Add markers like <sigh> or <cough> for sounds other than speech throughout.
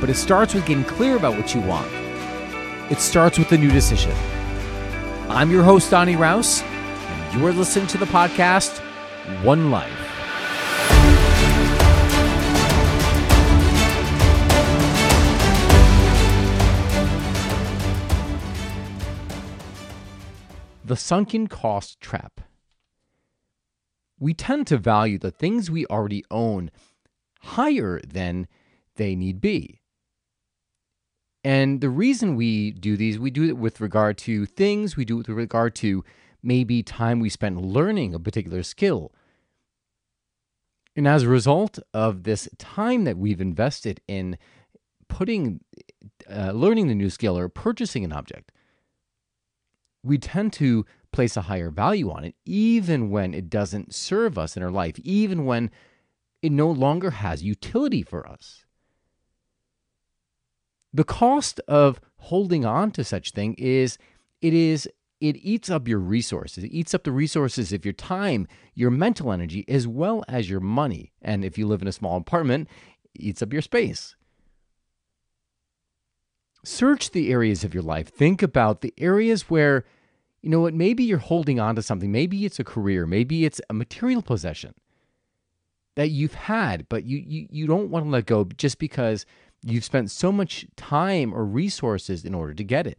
but it starts with getting clear about what you want. It starts with a new decision. I'm your host, Donny Raus, and you are listening to the podcast One Life. The sunken cost trap. We tend to value the things we already own higher than they need be. And the reason we do these, we do it with regard to things, we do it with regard to maybe time we spent learning a particular skill. And as a result of this time that we've invested in putting, uh, learning the new skill or purchasing an object, we tend to place a higher value on it, even when it doesn't serve us in our life, even when it no longer has utility for us the cost of holding on to such thing is it is it eats up your resources. It eats up the resources of your time, your mental energy, as well as your money. And if you live in a small apartment, it eats up your space. Search the areas of your life. Think about the areas where, you know what, maybe you're holding on to something. Maybe it's a career. Maybe it's a material possession that you've had, but you, you, you don't want to let go just because You've spent so much time or resources in order to get it.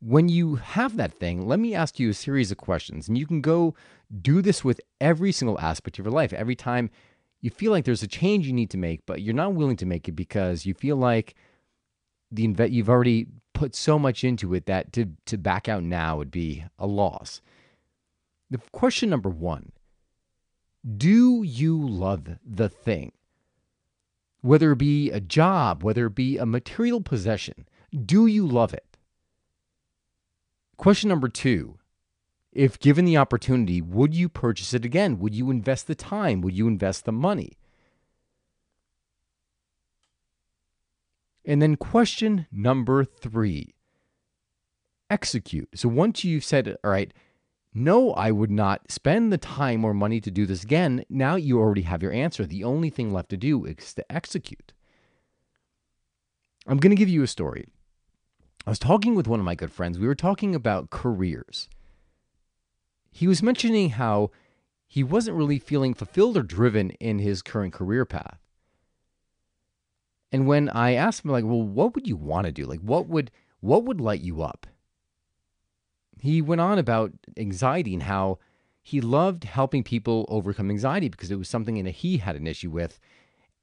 When you have that thing, let me ask you a series of questions. And you can go do this with every single aspect of your life. Every time you feel like there's a change you need to make, but you're not willing to make it because you feel like the you've already put so much into it that to, to back out now would be a loss. The question number one Do you love the thing? Whether it be a job, whether it be a material possession, do you love it? Question number two If given the opportunity, would you purchase it again? Would you invest the time? Would you invest the money? And then question number three execute. So once you've said, all right, no, I would not spend the time or money to do this again. Now you already have your answer. The only thing left to do is to execute. I'm going to give you a story. I was talking with one of my good friends. We were talking about careers. He was mentioning how he wasn't really feeling fulfilled or driven in his current career path. And when I asked him like, "Well, what would you want to do? Like what would what would light you up?" He went on about anxiety and how he loved helping people overcome anxiety because it was something that he had an issue with.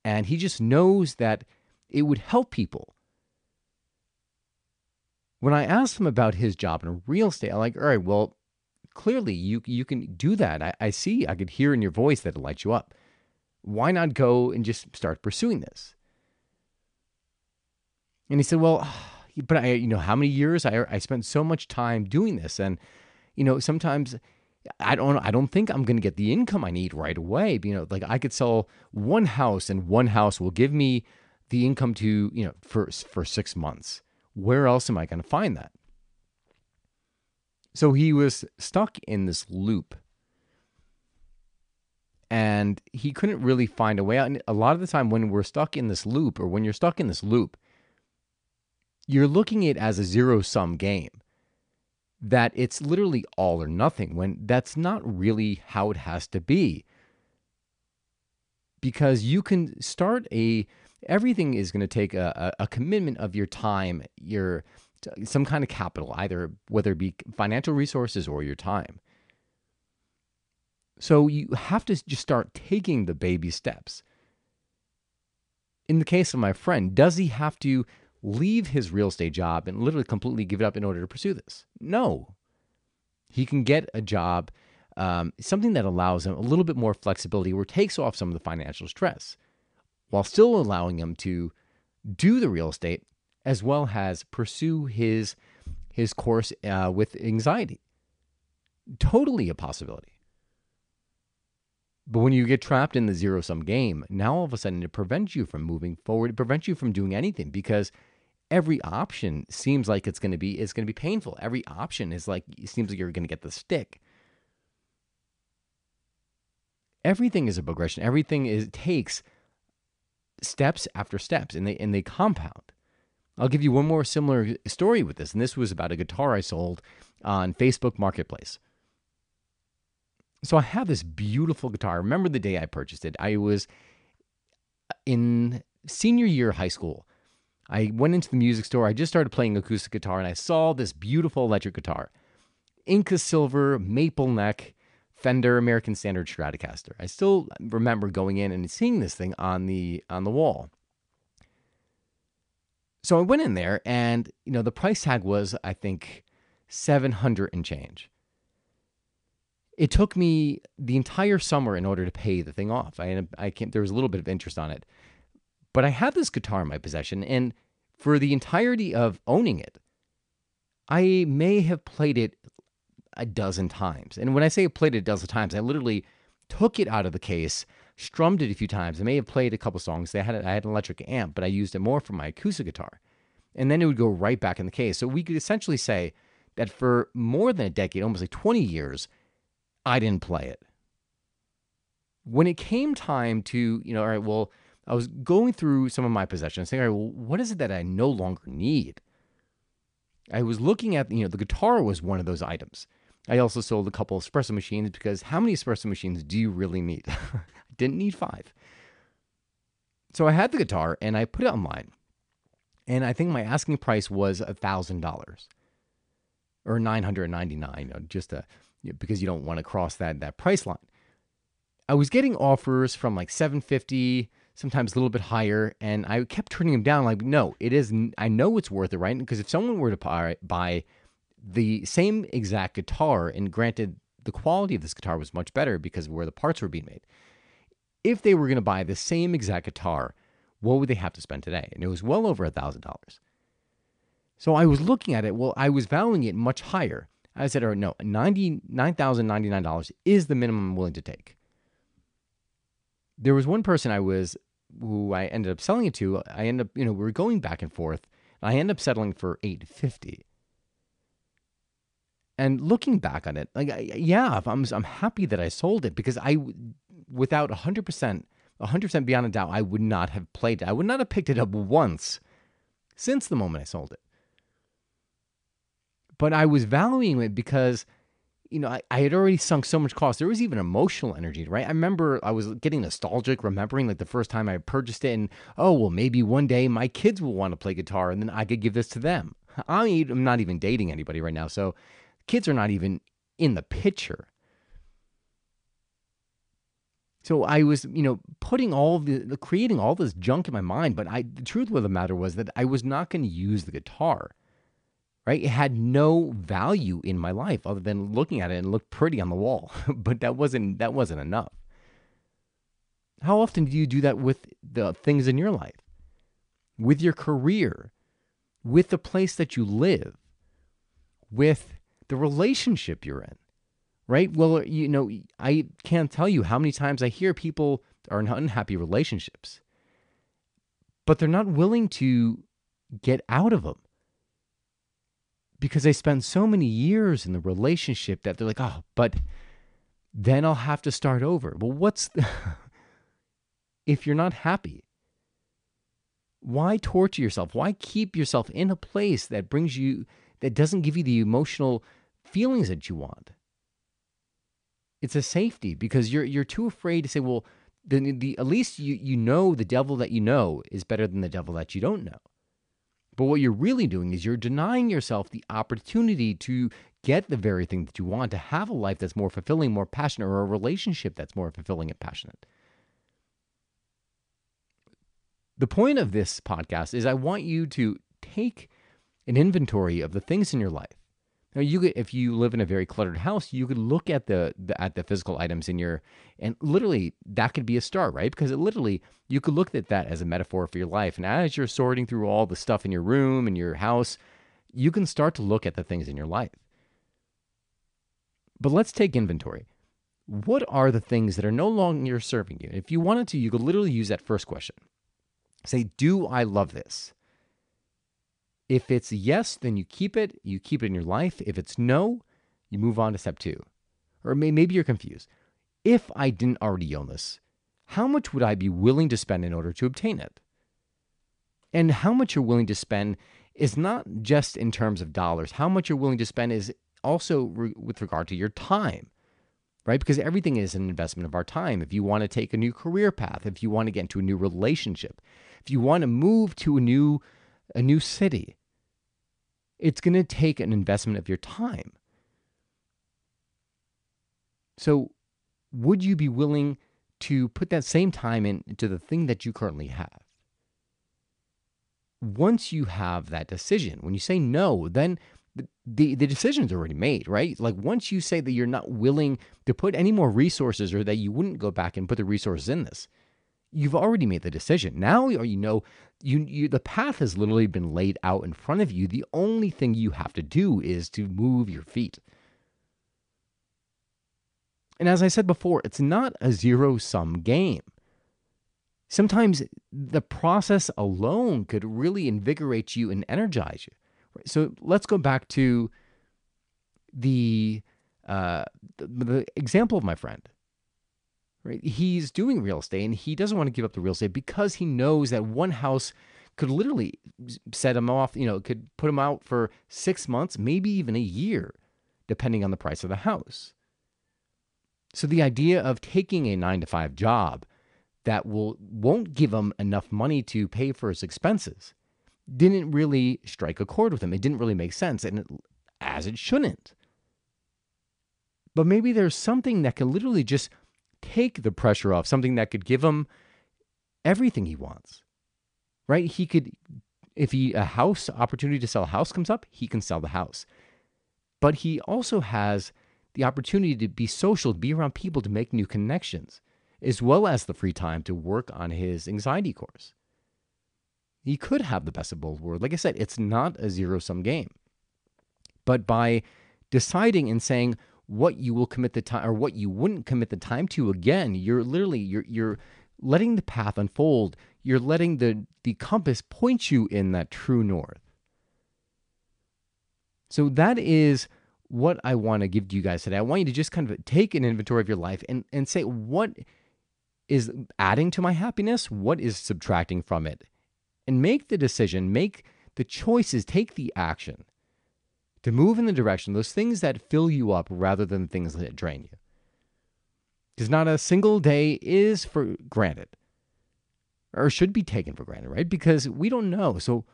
And he just knows that it would help people. When I asked him about his job in real estate, I'm like, all right, well, clearly you you can do that. I, I see, I could hear in your voice that it lights you up. Why not go and just start pursuing this? And he said, well, but I, you know, how many years I, I spent so much time doing this. And, you know, sometimes I don't, I don't think I'm going to get the income I need right away. You know, like I could sell one house and one house will give me the income to, you know, for, for six months. Where else am I going to find that? So he was stuck in this loop and he couldn't really find a way out. And a lot of the time, when we're stuck in this loop, or when you're stuck in this loop, you're looking at it as a zero sum game that it's literally all or nothing when that's not really how it has to be. Because you can start a everything is going to take a, a, commitment of your time your some kind of capital either whether it be financial resources or your time. So you have to just start taking the baby steps. In the case of my friend does he have to leave his real estate job and literally completely give it up in order to pursue this. No. He can get a job, um, something that allows him a little bit more flexibility or takes off some of the financial stress. while still allowing him to do the real estate as well as pursue his his course uh, with anxiety. Totally a possibility. But when you get trapped in the zero sum game, now all of a sudden it prevents you from moving forward. It prevents you from doing anything because every option seems like it's going to be it's going to be painful. Every option is like it seems like you're going to get the stick. Everything is a progression. Everything is takes steps after steps, and they and they compound. I'll give you one more similar story with this, and this was about a guitar I sold on Facebook Marketplace. So I have this beautiful guitar. I remember the day I purchased it. I was in senior year high school. I went into the music store. I just started playing acoustic guitar and I saw this beautiful electric guitar. Inca silver, maple neck, Fender American Standard Stratocaster. I still remember going in and seeing this thing on the on the wall. So I went in there and you know the price tag was I think 700 and change it took me the entire summer in order to pay the thing off. I I can't. There was a little bit of interest on it, but I had this guitar in my possession, and for the entirety of owning it, I may have played it a dozen times. And when I say I played it a dozen times, I literally took it out of the case, strummed it a few times. I may have played a couple songs. I had I had an electric amp, but I used it more for my acoustic guitar, and then it would go right back in the case. So we could essentially say that for more than a decade, almost like 20 years I didn't play it. When it came time to, you know, all right, well, I was going through some of my possessions, saying, all right, well, what is it that I no longer need? I was looking at, you know, the guitar was one of those items. I also sold a couple espresso machines because how many espresso machines do you really need? <laughs> I didn't need five. So I had the guitar and I put it online. And I think my asking price was $1,000 or 999 you know, just a because you don't want to cross that that price line. I was getting offers from like 750, sometimes a little bit higher, and I kept turning them down. Like, no, it is. I know it's worth it, right? Because if someone were to buy, the same exact guitar, and granted, the quality of this guitar was much better because of where the parts were being made. If they were going to buy the same exact guitar, what would they have to spend today? And it was well over a thousand dollars. So I was looking at it. Well, I was valuing it much higher. I said, or no, $99,099 is the minimum I'm willing to take. There was one person I was, who I ended up selling it to. I ended up, you know, we were going back and forth. And I ended up settling for 850 and looking back on it, like, yeah, I'm, I'm happy that I sold it because I, without 100%, 100% beyond a doubt, I would not have played it. I would not have picked it up once since the moment I sold it but I was valuing it because, you know, I, I had already sunk so much cost. There was even emotional energy, right? I remember I was getting nostalgic, remembering like the first time I purchased it, and oh, well, maybe one day my kids will want to play guitar and then I could give this to them. I'm not even dating anybody right now, so kids are not even in the picture. So I was, you know, putting all the, creating all this junk in my mind. But I, the truth of the matter was that I was not going to use the guitar right? It had no value in my life other than looking at it and looked pretty on the wall. <laughs> but that wasn't that wasn't enough. How often do you do that with the things in your life? With your career, with the place that you live, with the relationship you're in. Right? Well, you know, I can't tell you how many times I hear people are in unhappy relationships, but they're not willing to get out of them because they spend so many years in the relationship that they're like, oh, but then I'll have to start over. Well, what's the <laughs> if you're not happy? Why torture yourself? Why keep yourself in a place that brings you that doesn't give you the emotional feelings that you want? It's a safety because you're you're too afraid to say, well, the, the at least you you know the devil that you know is better than the devil that you don't know. But what you're really doing is you're denying yourself the opportunity to get the very thing that you want, to have a life that's more fulfilling, more passionate, or a relationship that's more fulfilling and passionate. The point of this podcast is I want you to take an inventory of the things in your life Now you could, if you live in a very cluttered house, you could look at the, the at the physical items in your, and literally that could be a star, right? Because it literally you could look at that as a metaphor for your life. And as you're sorting through all the stuff in your room and your house, you can start to look at the things in your life. But let's take inventory. What are the things that are no longer serving you? If you wanted to, you could literally use that first question. Say, Do I love this? If it's yes, then you keep it, you keep it in your life. If it's no, you move on to step two. Or maybe you're confused. If I didn't already own this, how much would I be willing to spend in order to obtain it? And how much you're willing to spend is not just in terms of dollars. How much you're willing to spend is also re- with regard to your time, right? Because everything is an investment of our time. If you want to take a new career path, if you want to get into a new relationship, if you want to move to a new a new city, it's going to take an investment of your time. So, would you be willing to put that same time into the thing that you currently have? Once you have that decision, when you say no, then the, the decision's already made, right? Like once you say that you're not willing to put any more resources or that you wouldn't go back and put the resources in this, you've already made the decision. Now you know you, you the path has literally been laid out in front of you. The only thing you have to do is to move your feet. And as I said before, it's not a zero sum game. Sometimes the process alone could really invigorate you and energize you. So let's go back to the, uh, the, the example of my friend. Right? He's doing real estate and he doesn't want to give up the real estate because he knows that one house could literally set him off, you know, could put him out for six months, maybe even a year, depending on the price of the house. So the idea of taking a nine to five job that will won't give him enough money to pay for his expenses didn't really strike a chord with him. It didn't really make sense, and it, as it shouldn't. But maybe there's something that can literally just take the pressure off, something that could give him everything he wants. Right? He could, if he a house opportunity to sell a house comes up, he can sell the house. But he also has the opportunity to be social, to be around people, to make new connections, as well as the free time to work on his anxiety course. He could have the best of both worlds. Like I said, it's not a zero sum game. But by deciding and saying what you will commit the time or what you wouldn't commit the time to, again, you're literally you're you're letting the path unfold. You're letting the the compass point you in that true north. So that is what I want to give to you guys today. I want you to just kind of take an inventory of your life and, and say what is adding to my happiness, what is subtracting from it and make the decision, make the choices, take the action to move in the direction those things that fill you up rather than things that drain you. Because not a single day is for granted or should be taken for granted, right? Because we don't know. So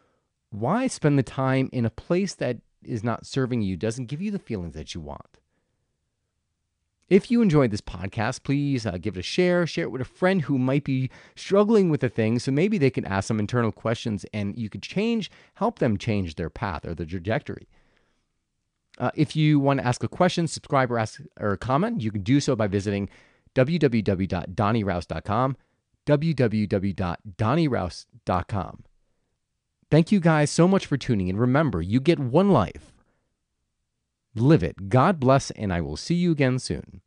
why spend the time in a place that is not serving you, doesn't give you the feelings that you want? If you enjoyed this podcast, please uh, give it a share. Share it with a friend who might be struggling with a thing, so maybe they can ask some internal questions and you could change, help them change their path or their trajectory. Uh, if you want to ask a question, subscribe, or ask or comment, you can do so by visiting www.donnyraus.com. www.donnyraus.com. Thank you guys so much for tuning in. Remember, you get one life. Live it. God bless, and I will see you again soon.